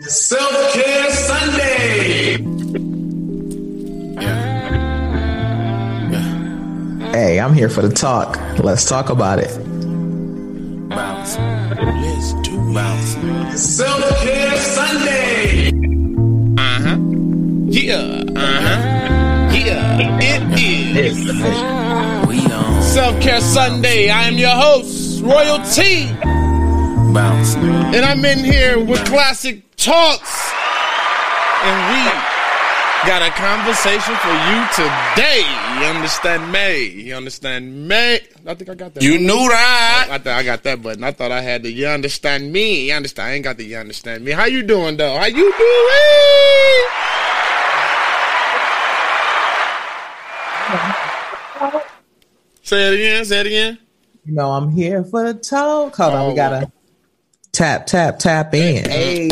Self Care Sunday. Hey, I'm here for the talk. Let's talk about it. Bounce. Let's do bounce. Self Care Sunday. Yeah. Uh-huh. Yeah. It is. We on. Self Care Sunday. I am your host, Royalty, Bounce. And I'm in here with Classic Talks. And we got a conversation for you today. You understand me? You understand me? I think I got that. You knew that. I thought I got that button. I thought I had the you understand me. You understand? I ain't got the you understand me. How you doing though? How you doing? Say it again. Say it again. You know, I'm here for the talk. Hold on, Oh. we gotta tap, tap, tap in. Hey,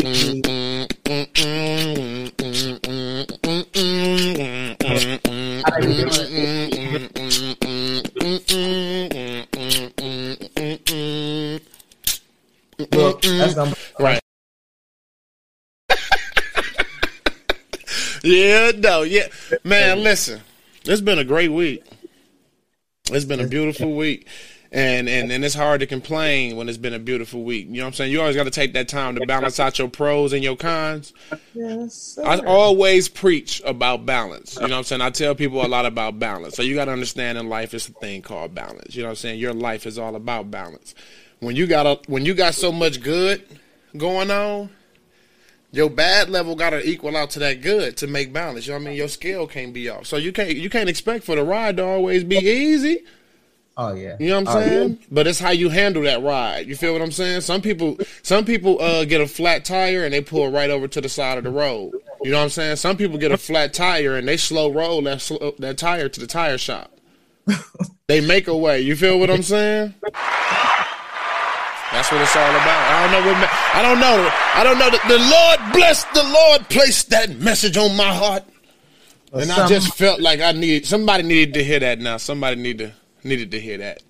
look, that's gonna Right. yeah, no, yeah. Man, listen. It's been a great week. It's been a beautiful week. And, and and it's hard to complain when it's been a beautiful week. You know what I'm saying? You always got to take that time to balance out your pros and your cons. yes, I always preach about balance. You know what I'm saying? I tell people a lot about balance. So you got to understand in life it's a thing called balance. You know what I'm saying? Your life is all about balance. When you got a, when you got so much good going on, your bad level got to equal out to that good to make balance. You know what I mean? Your scale can't be off. So you can't you can't expect for the ride to always be easy. Oh yeah, You know what I'm Oh, yeah. saying? But it's how you handle that ride. You feel what I'm saying? Some people, some people uh, get a flat tire and they pull right over to the side of the road. You know what I'm saying? Some people get a flat tire and they slow roll that sl- that tire to the tire shop. they make a way. You feel what I'm saying? That's what it's all about. I don't know what. I don't know. I don't know. The, the Lord bless. The Lord placed that message on my heart, and I just felt like I need somebody needed to hear that. Now somebody need to needed to hear that.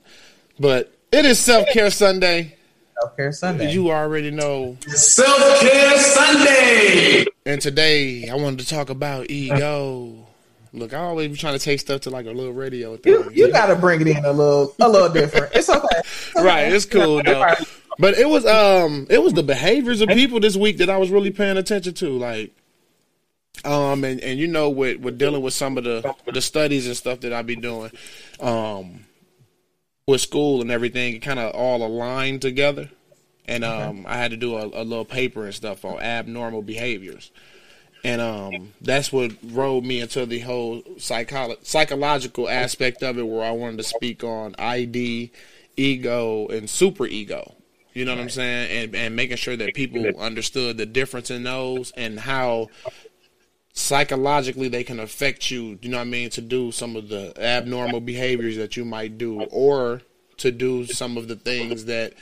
But it is self care Sunday. Self Care Sunday. You already know. Self Care Sunday. And today I wanted to talk about ego. Look, I always be trying to take stuff to like a little radio thing. you, you gotta bring it in a little, a little different. It's okay. It's okay. right, it's cool though. But it was um it was the behaviors of people this week that I was really paying attention to. Like um and, and you know with with dealing with some of the the studies and stuff that I be doing, um with school and everything, it kinda all aligned together. And um I had to do a, a little paper and stuff on abnormal behaviors. And um, that's what rolled me into the whole psycholo- psychological aspect of it, where I wanted to speak on ID, ego, and super ego. You know what I'm saying? And and making sure that people understood the difference in those and how psychologically they can affect you. You know what I mean? To do some of the abnormal behaviors that you might do, or to do some of the things that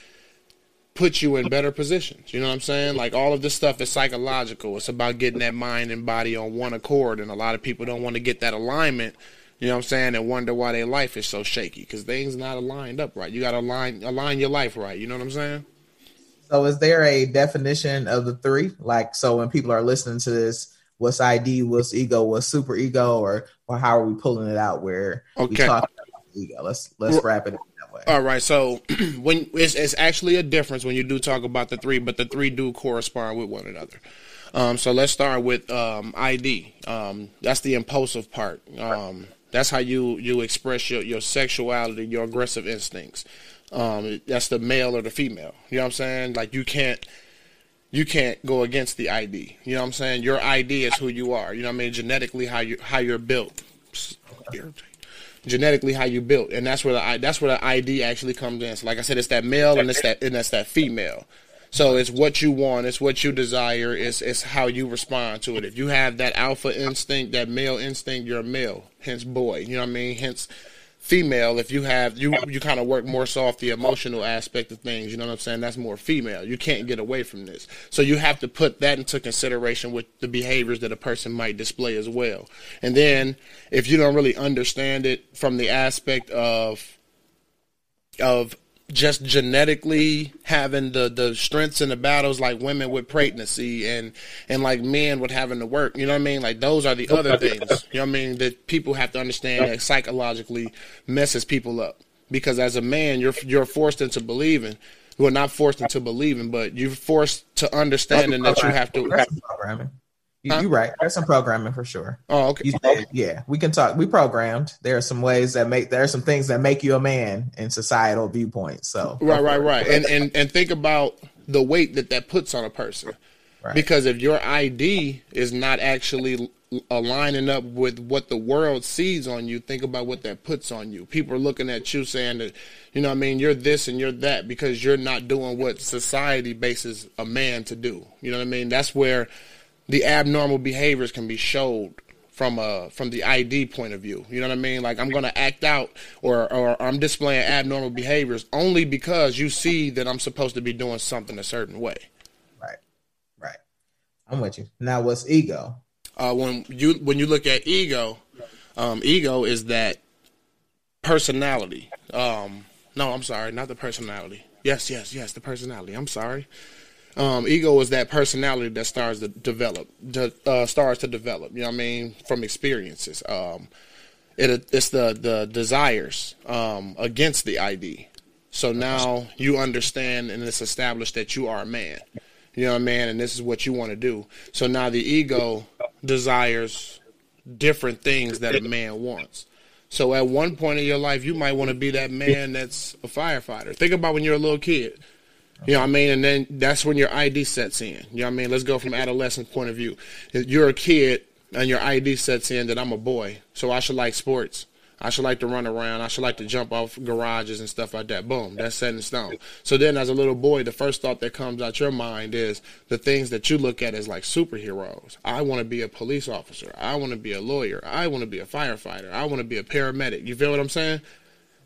put you in better positions. You know what I'm saying? Like all of this stuff is psychological. It's about getting that mind and body on one accord, and a lot of people don't want to get that alignment. You know what I'm saying? And wonder why their life is so shaky because things not aligned up right. You got to align align your life right. You know what I'm saying? So, is there a definition of the three? Like, so when people are listening to this, what's ID, what's ego, what's super ego, or or how are we pulling it out where we talk about ego? Let's let's Well- wrap it up that way. All right, so when it's, it's actually a difference when you do talk about the three, but the three do correspond with one another. Um, so let's start with um, ID. Um, that's the impulsive part. Um, that's how you you express your, your sexuality, your aggressive instincts. Um, that's the male or the female. You know what I'm saying? Like you can't you can't go against the ID. You know what I'm saying? Your ID is who you are. You know what I mean? Genetically, how you how you're built. Genetically, how you built, and that's where the that's where the ID actually comes in. So, like I said, it's that male and it's that and that's that female. So it's what you want, it's what you desire, it's it's how you respond to it. If you have that alpha instinct, that male instinct, you're a male, hence boy. You know what I mean? Hence female if you have you you kind of work more so off the emotional aspect of things you know what i'm saying? That's more female. You can't get away from this. So you have to put that into consideration with the behaviors that a person might display as well. And then if you don't really understand it from the aspect of of just genetically having the the strengths in the battles like women with pregnancy and and like men with having to work you know what i mean? Like those are the other things you know what i mean that people have to understand that psychologically messes people up. Because as a man you're you're forced into believing. Well not forced into believing but you're forced to understanding that you have to programming. You? You're right. There's some programming for sure. oh okay said, yeah, we can talk. We programmed. There are some ways that make. There are some things that make you a man in societal viewpoints. So Right, right, right. And and and think about the weight that that puts on a person. Right. Because if your ID is not actually aligning up with what the world sees on you, think about what that puts on you. People are looking at you saying that, you know, what I mean, you're this and you're that because you're not doing what society bases a man to do. You know what I mean? That's where the abnormal behaviors can be showed from a from the ID point of view. You know what I mean? Like I'm going to act out or or I'm displaying abnormal behaviors only because you see that I'm supposed to be doing something a certain way. right, right. I'm with you. Now, what's ego? Uh, when you when you look at ego, um, ego is that personality. Um, no, I'm sorry, not the personality. Yes, yes, yes, the personality. I'm sorry. Um, ego is that personality that starts to develop, de- uh, starts to develop. You know what I mean from experiences. Um, it it's the the desires um, against the ID. So now you understand and it's established that you are a man. You know what I mean? And this is what you want to do. So now the ego desires different things that a man wants. So at one point in your life, you might want to be that man that's a firefighter. Think about when you're a little kid. You know what I mean? And then that's when your ID sets in. You know what I mean? Let's go from adolescent point of view. You're a kid and your ID sets in that I'm a boy, so I should like sports. I should like to run around. I should like to jump off garages and stuff like that. Boom, that's set in stone. So then, as a little boy, the first thought that comes out your mind is the things that you look at as like superheroes. I want to be a police officer. I want to be a lawyer. I want to be a firefighter. I want to be a paramedic. You feel what I'm saying?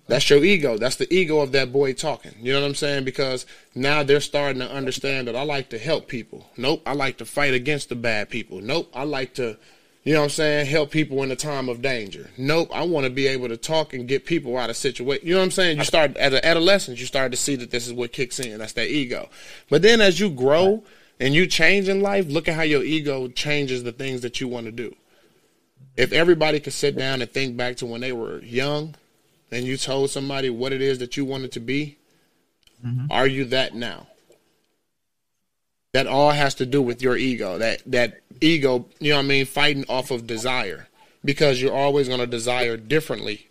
That's your ego. That's the ego of that boy talking. You know what I'm saying? Because now they're starting to understand that I like to help people. Nope, I like to fight against the bad people. Nope, I like to, you know what I'm saying, help people in a time of danger. Nope, I want to be able to talk and get people out of situation. You know what I'm saying? You start as an adolescent, you start to see that this is what kicks in. That's that ego. But then as you grow and you change in life, look at how your ego changes the things that you want to do. If everybody could sit down and think back to when they were young and you told somebody what it is that you wanted to be, are you that now? That all has to do with your ego. That that ego, you know what I mean, fighting off of desire. Because you're always going to desire differently.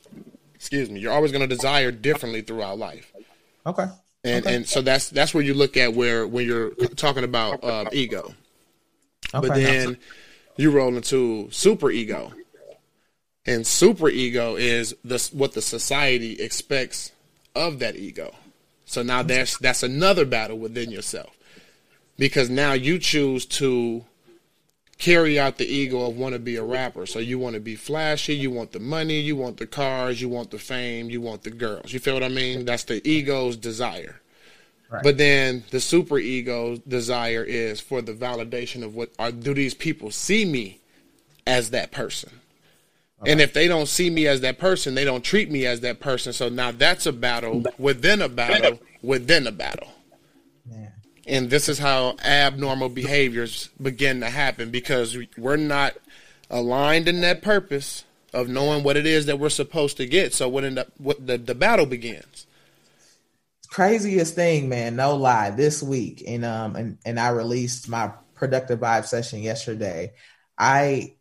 Excuse me. You're always going to desire differently throughout life. Okay. And and so that's that's where you look at where when you're talking about uh, ego. Okay. But then you roll into super ego. And super ego is the what the society expects of that ego. So now that's that's another battle within yourself. Because now you choose to carry out the ego of want to be a rapper. So you want to be flashy, you want the money, you want the cars, you want the fame, you want the girls. You feel what I mean? That's the ego's desire. Right. But then the super ego desire is for the validation of what are do these people see me as that person? And if they don't see me as that person, they don't treat me as that person. So now that's a battle within a battle within a battle. Man. And this is how abnormal behaviors begin to happen because we're not aligned in that purpose of knowing what it is that we're supposed to get. So when the, what the, the battle begins. craziest thing, man, no lie, this week, and um, and and I released my productive vibe session yesterday. I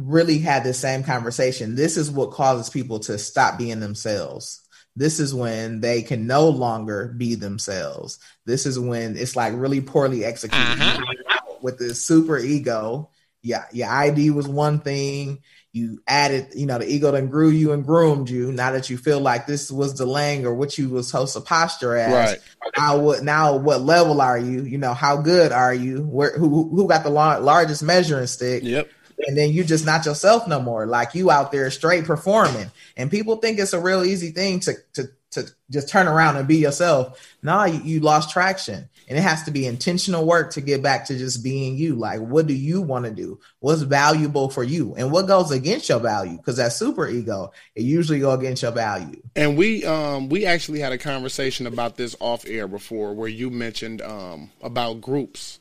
really had the same conversation. This is what causes people to stop being themselves. This is when they can no longer be themselves. This is when it's like really poorly executed uh-huh. with this super ego. Yeah, your ID was one thing. You added, you know, the ego then grew you and groomed you. Now that you feel like this was delaying or what you was supposed to posture as, Right. now what? Now what level are you? You know, how good are you? Where who who got the lar- largest measuring stick? Yep. And then you just not yourself no more. Like you out there straight performing, and people think it's a real easy thing to to to just turn around and be yourself. No, you, you lost traction. And it has to be intentional work to get back to just being you. Like, what do you want to do? What's valuable for you? And what goes against your value? Because that super ego, it usually go against your value. And we um we actually had a conversation about this off air before where you mentioned um about groups.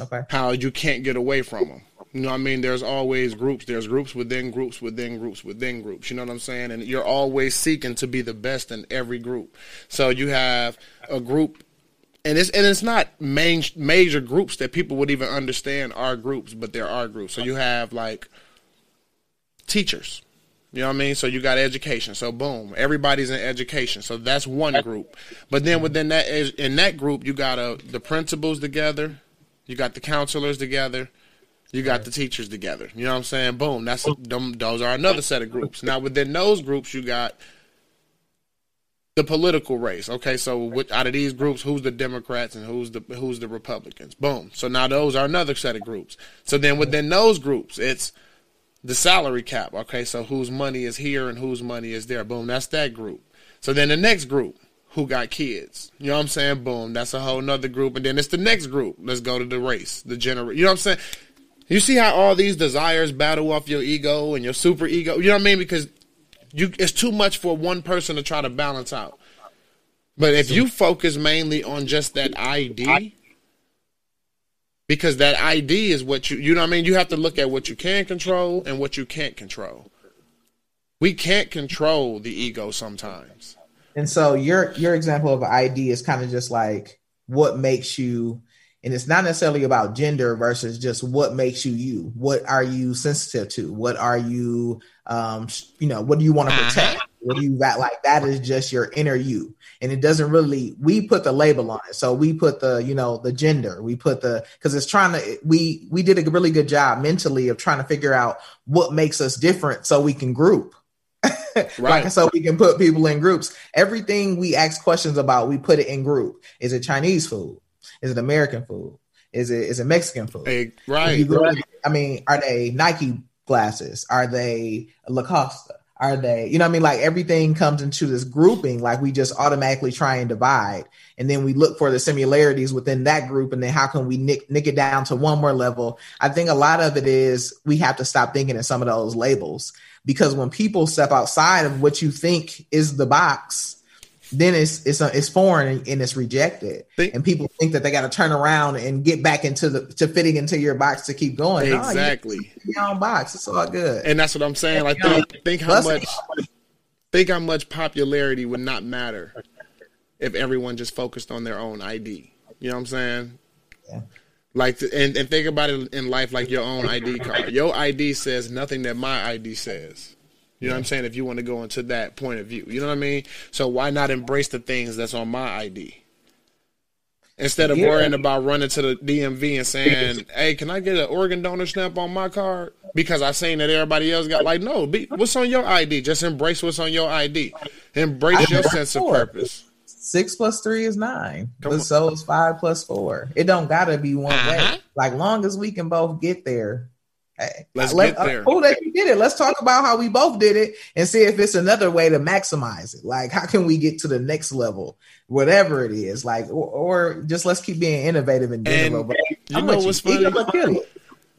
Okay. How you can't get away from them. You know what I mean? There's always groups. There's groups within groups within groups within groups. You know what I'm saying? And you're always seeking to be the best in every group. So you have a group and it's and it's not main major groups that people would even understand are groups, but there are groups. So you have like teachers. You know what I mean? So you got education. So boom, everybody's in education. So that's one group. But then within that in that group, you got uh, the principals together, you got the counselors together, you got the teachers together. You know what I'm saying? Boom, that's them, those are another set of groups. Now within those groups, you got the political race. Okay, so which, out of these groups, who's the Democrats and who's the who's the Republicans? Boom. So now those are another set of groups. So then within those groups, it's the salary cap. Okay, so whose money is here and whose money is there. Boom, that's that group. So then the next group, who got kids. You know what I'm saying? Boom, that's a whole nother group. And then it's the next group. Let's go to the race, the general. You know what I'm saying? You see how all these desires battle off your ego and your super ego. You know what I mean? Because you, it's too much for one person to try to balance out. But if you focus mainly on just that ID, because that ID is what you, you know what I mean? You have to look at what you can control and what you can't control. We can't control the ego sometimes. And so your your example of ID is kind of just like what makes you and it's not necessarily about gender versus just what makes you you. What are you sensitive to? What are you um you know what do you want to protect? What do you got? Like that is just your inner you. And it doesn't really we put the label on it. So we put the you know the gender. We put the because it's trying to we we did a really good job mentally of trying to figure out what makes us different so we can group. Right. like so we can put people in groups. Everything we ask questions about we put it in group. Is it chinese food is it american food is it is it mexican food Hey, right. go- I mean, are they Nike glasses? Are they Lacoste? Are they, you know what I mean? Like everything comes into this grouping, like we just automatically try and divide. And then we look for the similarities within that group. And then how can we nick, nick it down to one more level? I think a lot of it is we have to stop thinking in some of those labels because when people step outside of what you think is the box, then it's it's uh, it's foreign and, and it's rejected, Think- and people think that they got to turn around and get back into the to fitting into your box to keep going. No, Exactly. your own box. It's all good. And that's what I'm saying. Like You know, think, think how much think how much popularity would not matter if everyone just focused on their own ID. You know what I'm saying? Yeah. Like and, and think about it in life like your own ID card. Your ID says nothing that my ID says. You know what I'm saying? If you want to go into that point of view, you know what I mean. So why not embrace the things that's on my ID instead of Yeah. worrying about running to the DMV and saying, "Hey, can I get an organ donor stamp on my card?" Because I've seen that everybody else got like, no, be, what's on your ID? Just embrace what's on your ID. Embrace your sense of purpose. Six plus three is nine, Come so is five plus four. It don't gotta be one Uh-huh. way. Like long as we can both get there. Hey, Let's let- get there. Uh, cool that you did it. Let's talk about how we both did it and see if it's another way to maximize it. Like, how can we get to the next level, whatever it is? Like, or, or just let's keep being innovative in general. And but you I'm know what's Ego funny? kill it.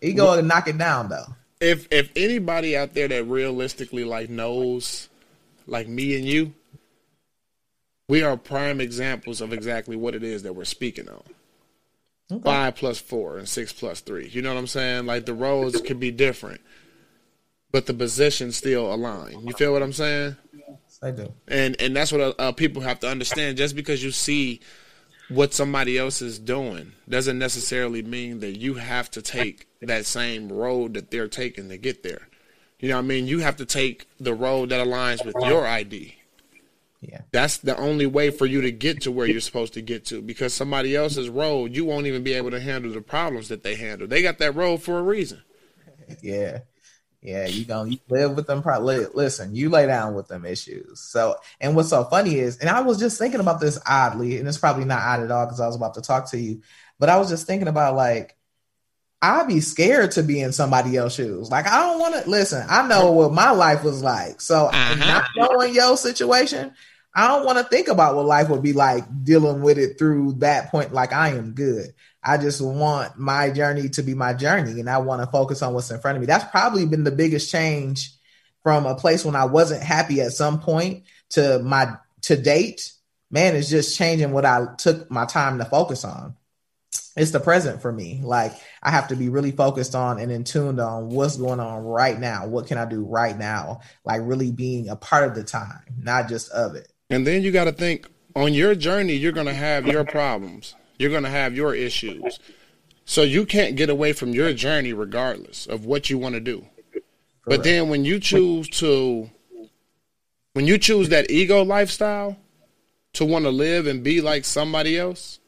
Ego will knock it down though. If if anybody out there that realistically like knows, like me and you, we are prime examples of exactly what it is that we're speaking on. Okay. Five plus four and six plus three. You know what I'm saying? Like the roles could be different, but the positions still align. You feel what I'm saying? I do. and and that's what uh, uh, people have to understand. Just because you see what somebody else is doing doesn't necessarily mean that you have to take that same road that they're taking to get there. You know what I mean? You have to take the road that aligns with your ID. Yeah. That's the only way for you to get to where you're supposed to get to because somebody else's road, you won't even be able to handle the problems that they handle. They got that road for a reason. Yeah. Yeah, you gonna you live with them. Pro- listen, you lay down with them issues. So, and what's so funny is, and I was just thinking about this oddly, and it's probably not odd at all because I was about to talk to you, but I was just thinking about like, I'd be scared to be in somebody else's shoes. Like, I don't want to listen. I know what my life was like, so uh-huh. not knowing your situation, I don't want to think about what life would be like dealing with it through that point. Like I am good. I just want my journey to be my journey and I want to focus on what's in front of me. That's probably been the biggest change from a place when I wasn't happy at some point to my to date. Man, it's just changing what I took my time to focus on. It's the present for me. Like I have to be really focused on and in tuned on what's going on right now. What can I do right now? Like really being a part of the time, not just of it. And then you got to think on your journey, you're going to have your problems. You're going to have your issues. So you can't get away from your journey regardless of what you want to do. But then when you choose to when you choose that ego lifestyle to want to live and be like somebody else,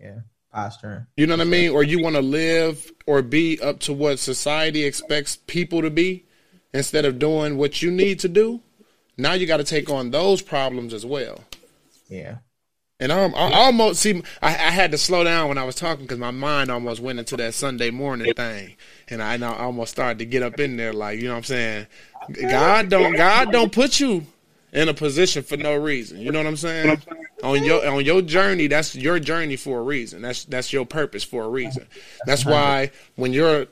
Yeah, posturing. you know what I mean? Or you want to live or be up to what society expects people to be instead of doing what you need to do. Now you got to take on those problems as well. Yeah. And I'm, I almost see. I, I had to slow down when I was talking because my mind almost went into that Sunday morning thing, and I, and I almost started to get up in there, like you know what I'm saying. God don't God don't put you in a position for no reason. You know what I'm saying? On your on your journey, that's your journey for a reason. That's that's your purpose for a reason. That's why when you're,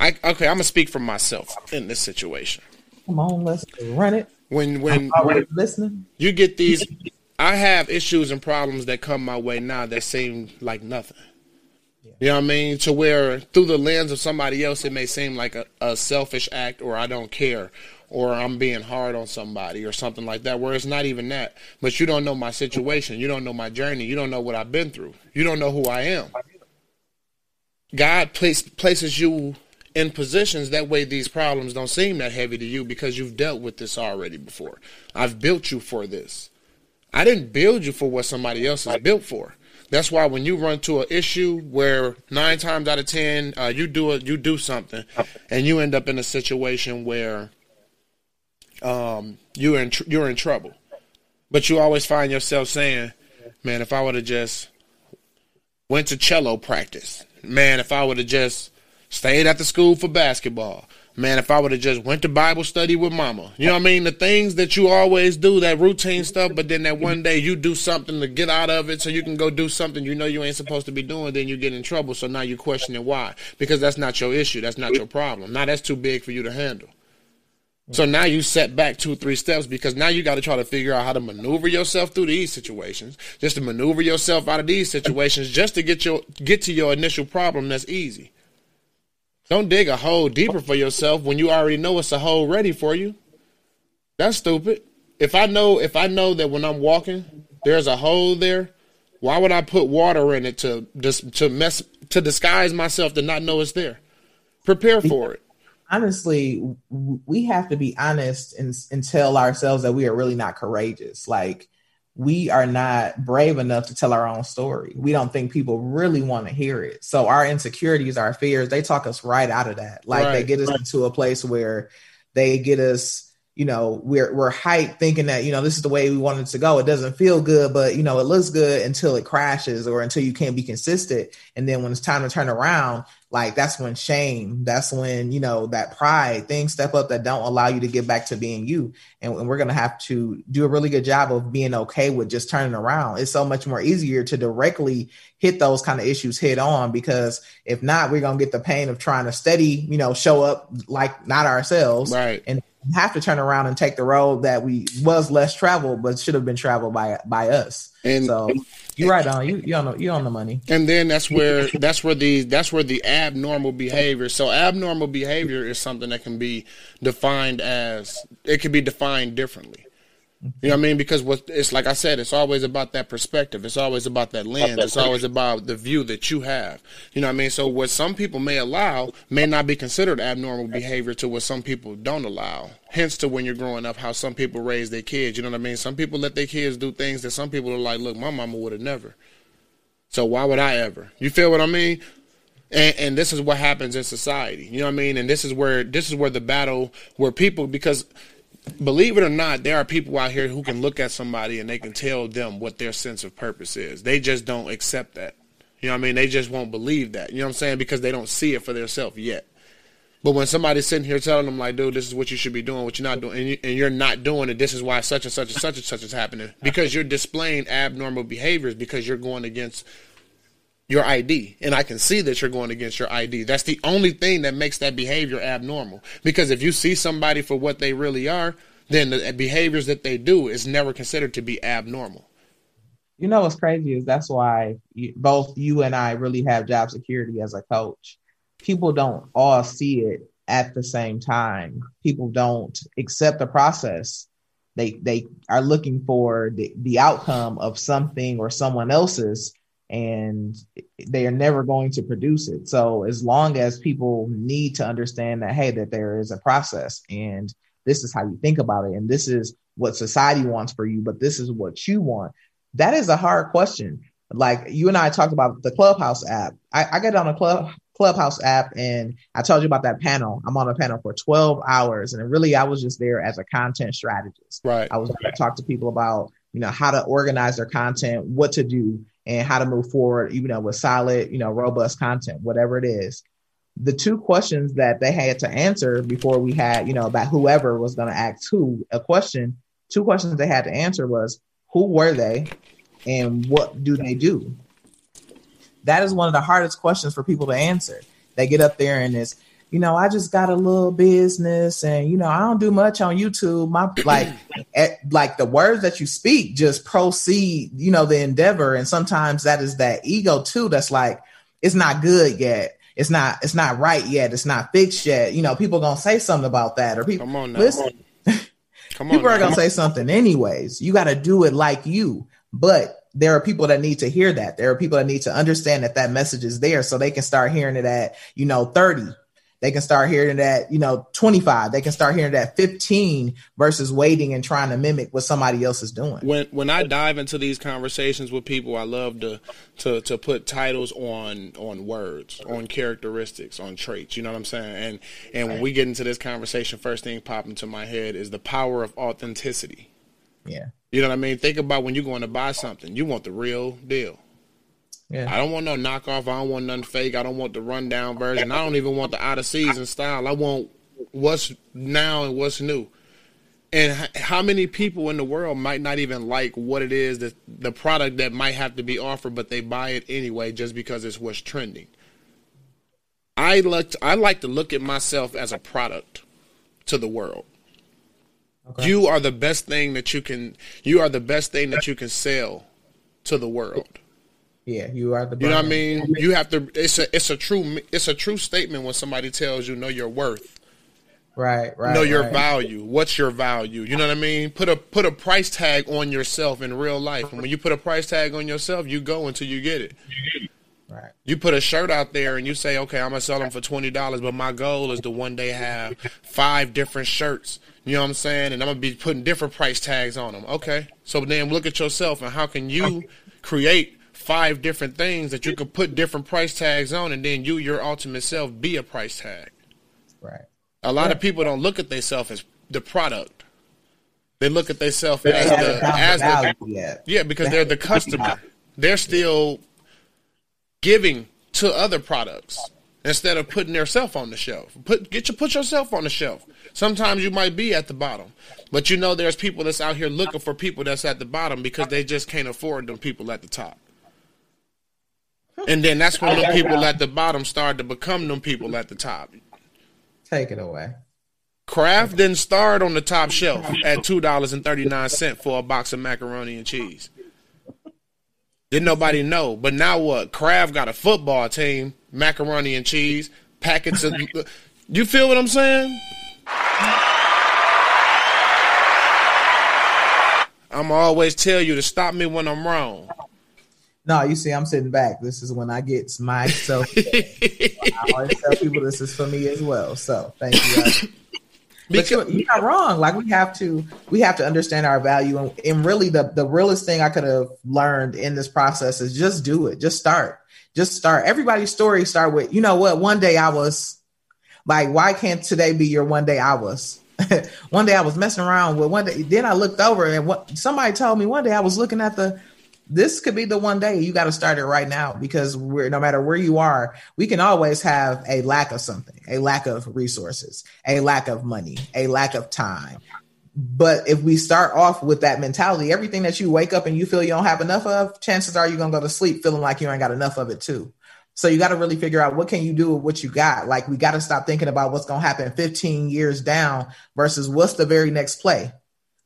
I okay, I'm gonna speak for myself in this situation. Come on, let's run it. When when Already listening. you get these I have issues and problems that come my way now that seem like nothing. You know what I mean? To where through the lens of somebody else it may seem like a, a selfish act or I don't care or I'm being hard on somebody or something like that, where it's not even that. But you don't know my situation, you don't know my journey, you don't know what I've been through. You don't know who I am. God place, places you in positions that way these problems don't seem that heavy to you because you've dealt with this already before. I've built you for this. I didn't build you for what somebody else is built for. That's why when you run to an issue where nine times out of ten uh, you do it, you do something, and you end up in a situation where um, you're in tr- you're in trouble, but you always find yourself saying, "Man, if I would have just went to cello practice, man, if I would have just stayed at the school for basketball." Man, if I would have just went to Bible study with mama. You know what I mean? The things that you always do, that routine stuff, but then that one day you do something to get out of it so you can go do something you know you ain't supposed to be doing, then you get in trouble. So now you're questioning why. Because that's not your issue. That's not your problem. Now that's too big for you to handle. So now you set back two, three steps because now you got to try to figure out how to maneuver yourself through these situations, just to maneuver yourself out of these situations, just to get your get to your initial problem. That's easy. Don't dig a hole deeper for yourself when you already know it's a hole ready for you. That's stupid. If I know if I know that when I'm walking there's a hole there, why would I put water in it to just to mess to disguise myself to not know it's there? Prepare for it. honestly, we have to be honest and, and tell ourselves that we are really not courageous. Like we are not brave enough to tell our own story. We don't think people really want to hear it. So our insecurities, our fears, they talk us right out of that. Like they get us into a place where they get us, you know, we're we're hyped thinking that, you know, this is the way we wanted to go. It doesn't feel good, but you know, it looks good until it crashes or until you can't be consistent. And then when it's time to turn around, like that's when shame, that's when, you know, that pride, things step up that don't allow you to get back to being you. And, and we're going to have to do a really good job of being okay with just turning around. It's so much more easier to directly hit those kind of issues head on because if not, we're going to get the pain of trying to steady, you know, show up like not ourselves Right. and have to turn around and take the road that we was less traveled, but should have been traveled by, by us. And So you're right on. You, you on the, you on the money. and then that's where that's where the that's where the abnormal behavior so abnormal behavior is something that can be defined as it can be defined differently you know what i mean? Because what it's like i said it's always about that perspective. It's always about that lens. it's always about the view that you have. You know what i mean? So what some people may allow may not be considered abnormal behavior to what some people don't allow. Hence to when you're growing up how some people raise their kids. You know what i mean? Some people let their kids do things that some people are like look my mama would have never. So why would I ever? You feel what I mean? And, and this is what happens in society. You know what I mean? And this is where this is where the battle where people because believe it or not, there are people out here who can look at somebody and they can tell them what their sense of purpose is. They just don't accept that. You know what I mean? They just won't believe that. You know what I'm saying? Because they don't see it for themselves yet. But when somebody's sitting here telling them like, dude, this is what you should be doing, what you're not doing, and, you, and you're not doing it, this is why such and such and such and such is happening because you're displaying abnormal behaviors because you're going against your ID, and I can see that you're going against your ID. That's the only thing that makes that behavior abnormal. Because if you see somebody for what they really are, then the behaviors that they do is never considered to be abnormal. You know what's crazy is that's why you, both you and I really have job security as a coach people don't all see it at the same time. People don't accept the process. They they are looking for the, the outcome of something or someone else's and they are never going to produce it. So as long as people need to understand that hey that there is a process and this is how you think about it and this is what society wants for you but this is what you want. That is a hard question. Like you and I talked about the Clubhouse app. I, I get on a club Clubhouse app and I told you about that panel. I'm on a panel for 12 hours and really I was just there as a content strategist. Right. I was going to talk to people about, you know, how to organize their content, what to do and how to move forward, you know, with solid, you know, robust content, whatever it is. The two questions that they had to answer before we had, you know, about whoever was going to ask who a question, two questions they had to answer was who were they and what do they do? that is one of the hardest questions for people to answer. They get up there and it's, you know, I just got a little business and you know, I don't do much on YouTube. My like at, like the words that you speak just proceed, you know, the endeavor and sometimes that is that ego too that's like it's not good yet. It's not it's not right yet. It's not fixed yet. You know, people going to say something about that or people Come on now. listen. Come on. people are going to say something anyways. You got to do it like you. But there are people that need to hear that. There are people that need to understand that that message is there so they can start hearing it at, you know, 30. They can start hearing that, you know, 25. They can start hearing that 15 versus waiting and trying to mimic what somebody else is doing. when when I dive into these conversations with people, I love to to to put titles on on words, on characteristics, on traits. You know what I'm saying? And and when we get into this conversation, first thing popping into my head is the power of authenticity. Yeah. You know what I mean? Think about when you're going to buy something, you want the real deal. Yeah. I don't want no knockoff. I don't want nothing fake. I don't want the rundown version. I don't even want the out of season style. I want what's now and what's new. And how many people in the world might not even like what it is that the product that might have to be offered, but they buy it anyway just because it's what's trending. I like to, I like to look at myself as a product to the world. Okay. You are the best thing that you can. You are the best thing that you can sell to the world. Yeah. You are the You know what I mean? You have to. It's a. It's a true. It's a true statement when somebody tells you know your worth, Right. Right. know your right. value. What's your value? You know what I mean? Put a put a price tag on yourself in real life. And when you put a price tag on yourself, you go until you get it. Right. You put a shirt out there and you say, okay, I'm gonna sell them for twenty dollars, but my goal is to one day have five different shirts. You know what I'm saying? And I'm gonna be putting different price tags on them. Okay, so then look at yourself and how can you create five different things that you could put different price tags on, and then you, your ultimate self, be a price tag. Right. A lot of people don't look at themselves as the product. They look at themselves as the as the yet. yeah, because They they're the customer. They're still giving to other products instead of putting themselves on the shelf. Put get your put yourself on the shelf. Sometimes you might be at the bottom, but you know there's people that's out here looking for people that's at the bottom because they just can't afford them people at the top. And then that's when oh, the people at the bottom start to become them people at the top. Take it away. Kraft didn't start on the top shelf at two dollars and thirty nine cent for a box of macaroni and cheese. Didn't nobody know, but now what? Kraft got a football team, macaroni and cheese, packets of. You feel what I'm saying? I'm always tell you to stop me when I'm wrong. No, you see, I'm sitting back. This is when I get myself. I always tell people this is for me as well. So thank you. But you're, you're not wrong. Like we have to, we have to understand our value, and, and really, the the realest thing I could have learned in this process is just do it. Just start. Just start. Everybody's story start with, you know what? One day I was like, why can't today be your one day I was? one day I was messing around with one day. Then I looked over and what somebody told me one day I was looking at the this could be the one day you got to start it right now because we're no matter where you are, we can always have a lack of something, a lack of resources, a lack of money, a lack of time. But if we start off with that mentality, everything that you wake up and you feel you don't have enough of, chances are you're gonna go to sleep feeling like you ain't got enough of it too. So you got to really figure out what can you do with what you got. Like we got to stop thinking about what's gonna happen 15 years down versus what's the very next play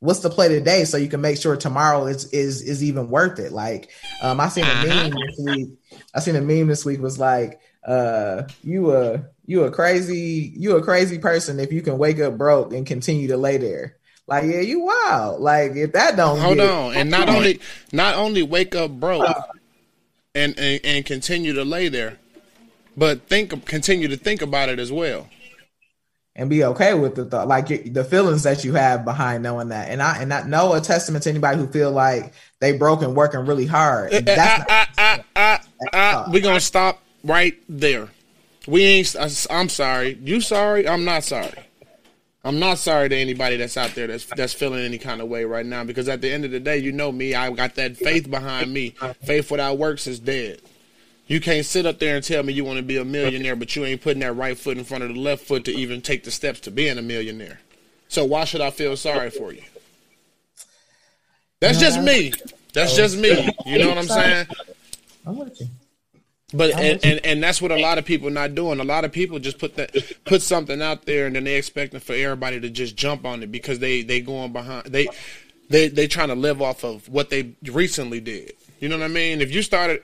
what's the play today so you can make sure tomorrow is is is even worth it? Like um i seen a meme this week. I seen a meme this week was like uh you a you a crazy you a crazy person if you can wake up broke and continue to lay there. Like yeah you wow like if that don't hold get, on. And not only not only wake up broke and, and and continue to lay there but think continue to think about it as well and be okay with the thought, like the feelings that you have behind knowing that. And I and I know a testament to anybody who feel like they broke and working really hard. That's uh, uh, uh, uh, we're gonna stop right there. We ain't. I'm sorry. You sorry? I'm not sorry. I'm not sorry to anybody that's out there that's that's feeling any kind of way right now because at the end of the day, you know me. I got that faith behind me. Faith without works is dead. You can't sit up there and tell me you want to be a millionaire, but you ain't putting that right foot in front of the left foot to even take the steps to being a millionaire. So why should I feel sorry for you? That's just me. That's oh. just me. You know what I'm saying? I'm with you. But and, and, and that's what a lot of people not doing. A lot of people just put that put something out there and then they expecting for everybody to just jump on it because they they going behind they they they trying to live off of what they recently did. You know what I mean? If you started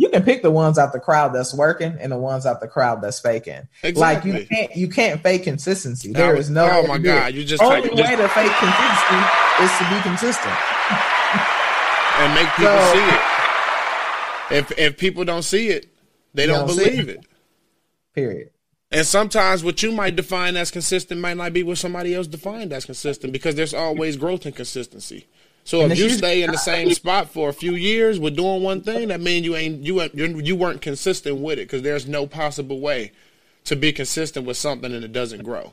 you can pick the ones out the crowd that's working and the ones out the crowd that's faking. Exactly. Like you can't you can't fake consistency. There is no. Oh my god! You just only type- way to fake consistency is to be consistent. and make people So- see it. If if people don't see it, they don't, don't believe it. it. Period. And sometimes what you might define as consistent might not be what somebody else defined as consistent because there's always growth and consistency. So And if you stay in the same spot for a few years with doing one thing, that means you ain't you you you weren't consistent with it because there's no possible way to be consistent with something and it doesn't grow.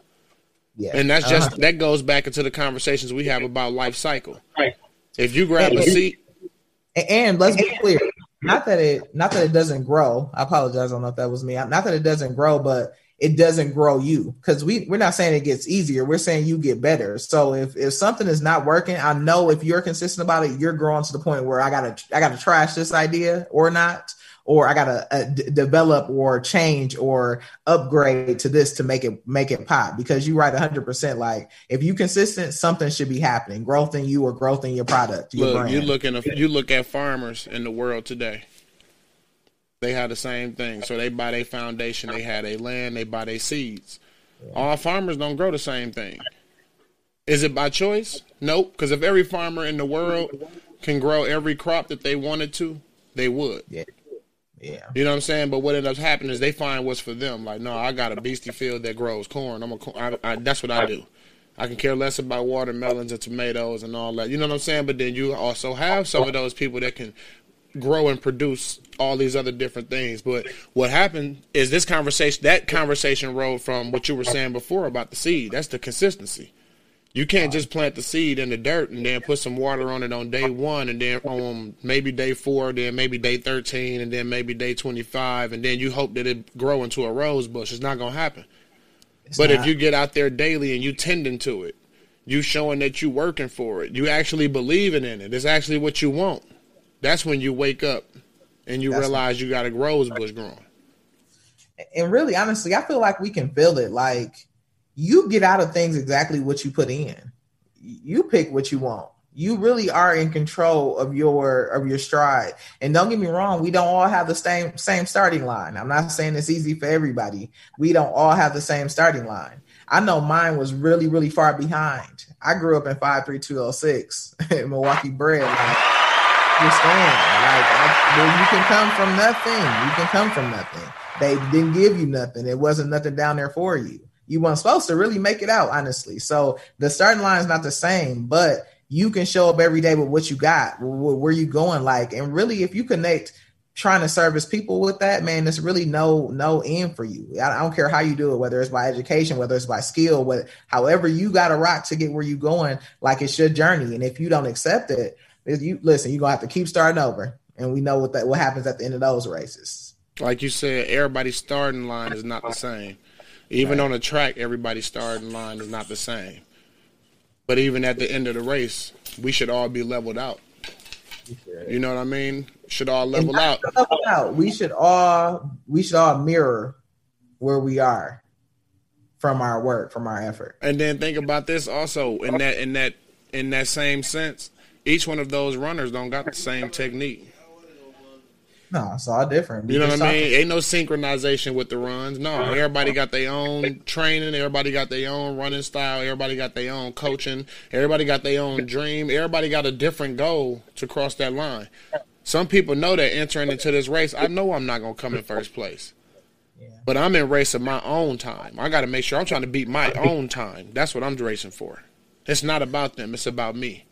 Yeah. And that's just Uh-huh. that goes back into the conversations we have about life cycle. Right. If you grab a seat, and let's be clear. Not that it not that it doesn't grow. I apologize. I don't know if that was me. Not that it doesn't grow, but it doesn't grow you because we we're not saying it gets easier. We're saying you get better. So if if something is not working, I know if you're consistent about it, you're growing to the point where I gotta I gotta trash this idea or not, or I gotta uh, d- develop or change or upgrade to this to make it make it pop. Because you right 100. percent Like if you consistent, something should be happening. Growth in you or growth in your product. Your Look, brand. you look at you look at farmers in the world today. They had the same thing. So they buy their foundation, they had their land, they buy their seeds. All farmers don't grow the same thing. Is it by choice? Nope. Because if every farmer in the world can grow every crop that they wanted to, they would. yeah. Yeah. You know what I'm saying? But what ends up happening is they find what's for them. Like, no, I got a beastie field that grows corn. I'm a, co- I, I, that's what I do. I can care less about watermelons and tomatoes and all that. You know what I'm saying? But then you also have some of those people that can grow and produce all these other different things. But what happened is this conversation, that conversation rolled from what you were saying before about the seed. That's the consistency. You can't just plant the seed in the dirt and then put some water on it on day one and then on maybe day four, then maybe day 13, and then maybe day 25, and then you hope that it grow into a rose bush. It's not going to happen. It's But if you get out there daily and you tending to it, you showing that you working for it, you actually believing in it, it's actually what you want. That's when you wake up and you That's- realize you got a rose bush growing. and really honestly i feel like we can feel it. Like you get out of things exactly what you put in. You pick what you want. You really are in control of your of your stride. And don't get me wrong we don't all have the same same starting line. I'm not saying it's easy for everybody. We don't all have the same starting line. I know mine was really really far behind. I grew up in 53206 in milwaukee bred like understand. Like I, you can come from nothing. You can come from nothing. They didn't give you nothing. It wasn't nothing down there for you. You weren't supposed to really make it out, honestly. So the starting line is not the same, but you can show up every day with what you got. Where, you going? Like, and really, if you connect trying to service people with that, man, there's really no no end for you. I, I don't care how you do it, whether it's by education, whether it's by skill, what however you got to rock to get where you going. Like it's your journey, and if you don't accept it, You listen, you're gonna have to keep starting over, and we know what that what happens at the end of those races. Like you said, everybody's starting line is not the same. Even on a track, everybody's starting line is not the same. But even at the end of the race, we should all be leveled out. You know what I mean? Should all level out. level out. We should all we should all mirror where we are from our work, from our effort. And then think about this also in that in that in that same sense, each one of those runners don't got the same technique. No, it's all different. We You know what I mean? Ain't no synchronization with the runs. No, everybody got their own training. Everybody got their own running style. Everybody got their own coaching. Everybody got their own dream. Everybody got a different goal to cross that line. Some people know that entering into this race, I know I'm not gonna come in first place. But I'm in racing my own time. I got to make sure I'm trying to beat my own time. That's what I'm racing for. It's not about them. It's about me.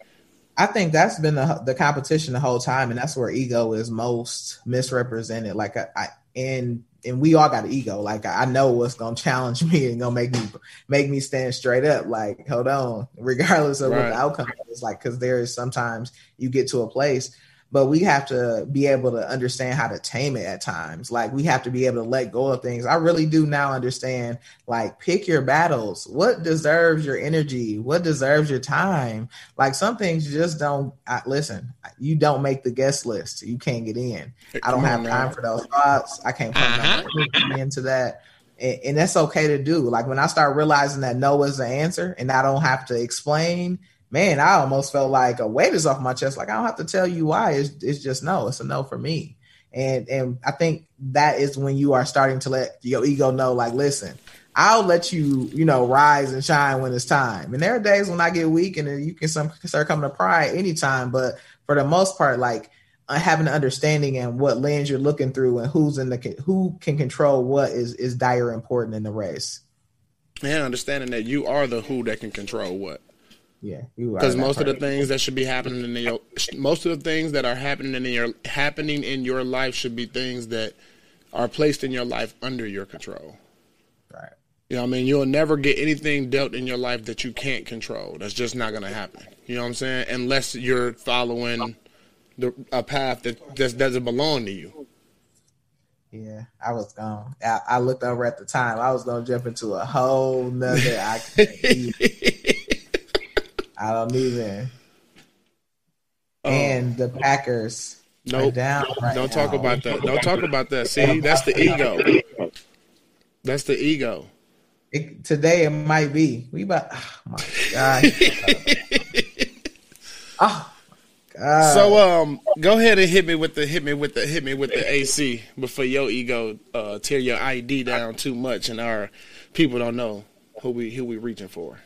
I think that's been the the competition the whole time, and that's where ego is most misrepresented. Like I, I and and we all got an ego. Like I know what's gonna challenge me and gonna make me make me stand straight up. Like hold on, regardless of what the outcome is. Like because there is sometimes you get to a place, but we have to be able to understand how to tame it at times. Like we have to be able to let go of things. I really do now understand. Like pick your battles. What deserves your energy? What deserves your time? Like some things you just don't I, listen. You don't make the guest list. You can't get in. I don't have time for those thoughts. I can't put Uh-huh. no into that. And, and that's okay to do. Like when I start realizing that no is the answer and I don't have to explain, man, I almost felt like a weight is off my chest. Like I don't have to tell you why. It's, it's just no. It's a no for me. And and I think that is when you are starting to let your ego know, like, listen, I'll let you, you know, rise and shine when it's time. And there are days when I get weak, and you can some start coming to pride anytime. But for the most part, like uh, having an understanding and what lens you're looking through, and who's in the who can control what is is dire important in the race. And understanding that you are the who that can control what. Yeah, Because most of the things that should be happening in your most of the things that are happening in your happening in your life should be things that are placed in your life under your control. right. You know what I mean? You'll never get anything dealt in your life that you can't control. That's just not going to happen. You know what I'm saying? Unless you're following the, a path that just doesn't belong to you. Yeah, I was gone. I, I looked over at the time. I was gonna jump into a whole nother. I, can't even- I don't even. And the Packers Oh. Nope. down. Right Don't talk now. about that. Don't talk about that. See, that's the ego. That's the ego. It, today. It might be. We about. Oh my god. oh god. So um, go ahead and hit me with the hit me with the hit me with the AC before your ego uh, tear your ID down too much and our people don't know who we who we reaching for.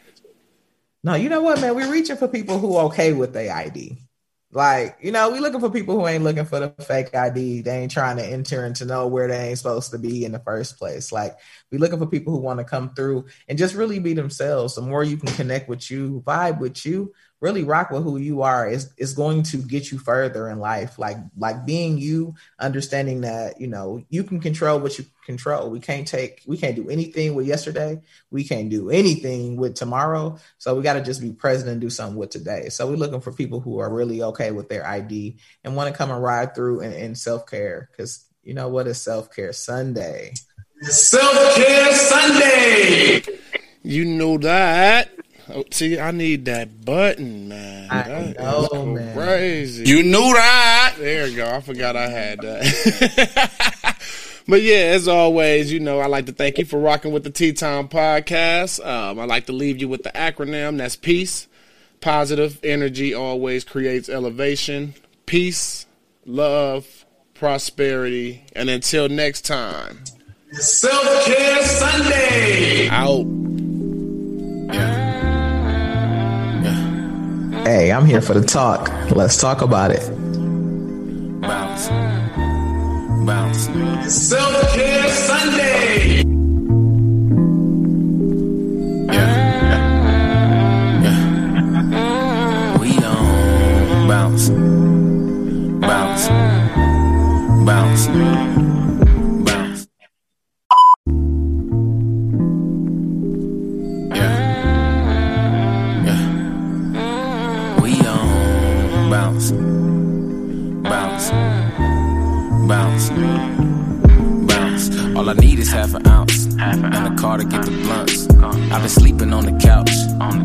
No, you know what, man? We're reaching for people who okay with their ID. Like, you know, we looking for people who ain't looking for the fake ID. They ain't trying to enter into know where they ain't supposed to be in the first place. Like, we looking for people who want to come through and just really be themselves. The more you can connect with you, vibe with you, really rock with who you are is is going to get you further in life. Like, like being you, understanding that you know you can control what you control. We can't take, we can't do anything with yesterday. We can't do anything with tomorrow. So we got to just be present and do something with today. So we're looking for people who are really okay with their ID and want to come and ride through and, in self care. Because you know what is self care Sunday? Self Care Sunday. You know that. Oh, see, I need that button, man. I That know, is man. crazy. You knew that. There you go. I forgot I had that. but yeah, as always, you know, I like to thank you for rocking with the Tea Time podcast. Um, I like to leave you with the acronym. That's peace. Positive energy always creates elevation. Peace, love, prosperity, and until next time, Self Care Sunday. out. Hey, I'm here for the talk. Let's talk about it. Bounce. Bounce. Self Care just half an ounce. And a car to get the blunts. I've been sleeping on the couch.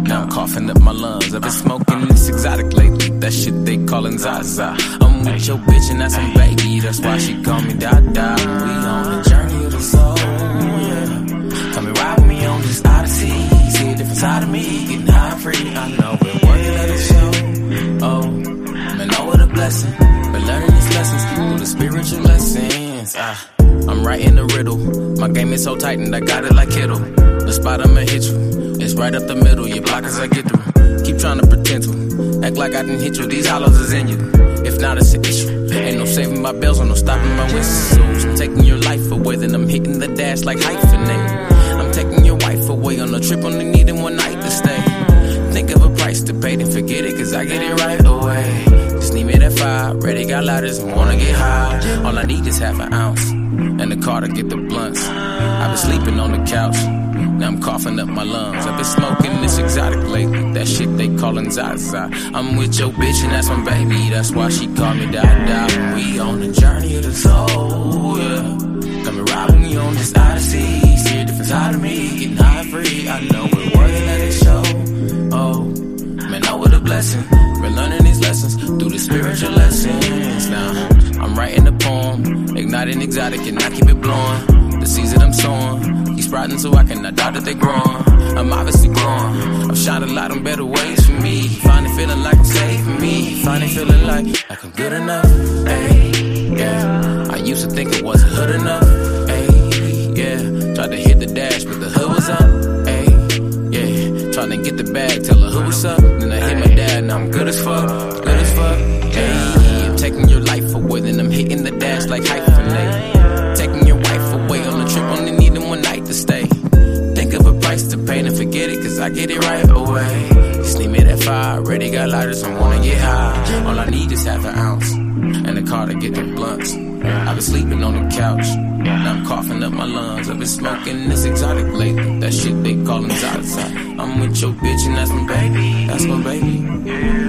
Now I'm coughing up my lungs. I've been smoking this exotic lately. That shit they callin' Zaza. I'm with your bitch and that's some baby. That's why she call me Dada. We on the journey of the soul. Yeah. Come and ride with me on this odyssey. See a different side of me. Getting high free. I know we're working let it show. Oh, man, know what a blessing. But learning these lessons through the spiritual lessons. Ah. I'm writing a riddle. My game is so tight and I got it like Kittle. The spot I'ma hit you. It's right up the middle. Your block as I get through. Keep trying to pretend to. Act like I didn't hit you. These hollows is in you. If not, it's an issue. Ain't no saving my bells or no stopping my whistles. Taking your life away, then I'm hitting the dash like hyphenate. I'm taking your wife away on a trip, only needing one night to stay. Think of a price to pay, then forget it, cause I get it right away. Just need me that five, ready got lighters wanna get high. All I need is half an ounce, and the car to get the blunts. I've been sleeping on the couch, now I'm coughing up my lungs. I've been smoking this exotic lately, that shit they callin' Zaza. I'm with your bitch and that's my baby, that's why she call me Dada. We on the journey of the soul, yeah. Come and ride on this odyssey. See a different side of me, getting high free. I know exotic, and I keep it blowing. The seeds that I'm sowing, keep sprouting so I cannot doubt that they're growing. I'm obviously growing. I've shot a lot on better ways for me. Finally feeling like I'm safe for me. Finally feeling like, like I'm good enough. Hey, yeah. I used to think it wasn't hood enough. Hey, yeah. Tried to hit the dash, but the hood was up. Hey, yeah. Trying to get the bag, tell her who was up. Then I hit my dad, now I'm good as fuck. Good as fuck. Hey, I'm taking your life away, then I'm hitting the dash like hyphenate. I get it right away. Need me that fire, ready got lighters I wanna get high. All I need is half an ounce, and a car to get the blunts. I've been sleeping on the couch, now I'm coughing up my lungs. I've been smoking this exotic lately, that shit they callin' Zaza. I'm with your bitch and that's my baby, that's my baby.